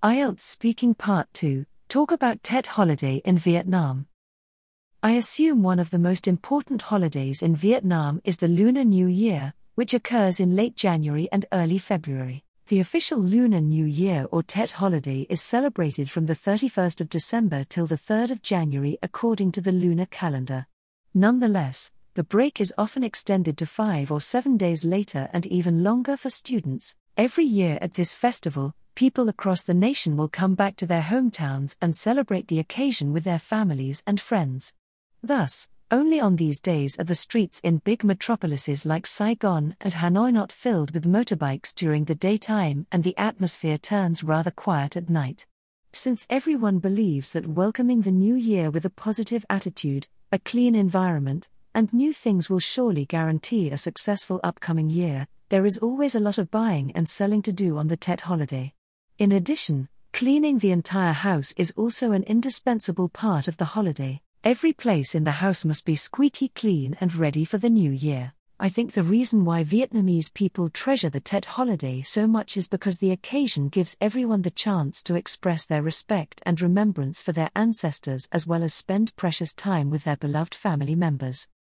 IELTS Speaking Part 2 Talk about Tet Holiday in Vietnam. I assume one of the most important holidays in Vietnam is the Lunar New Year, which occurs in late January and early February. The official Lunar New Year or Tet holiday is celebrated from the 31st of December till the 3rd of January according to the lunar calendar. Nonetheless, the break is often extended to five or seven days later and even longer for students. Every year at this festival, people across the nation will come back to their hometowns and celebrate the occasion with their families and friends. Thus, only on these days are the streets in big metropolises like Saigon and Hanoi not filled with motorbikes during the daytime and the atmosphere turns rather quiet at night. Since everyone believes that welcoming the new year with a positive attitude, a clean environment, and new things will surely guarantee a successful upcoming year, there is always a lot of buying and selling to do on the Tet holiday. In addition, cleaning the entire house is also an indispensable part of the holiday. Every place in the house must be squeaky clean and ready for the new year. I think the reason why Vietnamese people treasure the Tet holiday so much is because the occasion gives everyone the chance to express their respect and remembrance for their ancestors as well as spend precious time with their beloved family members.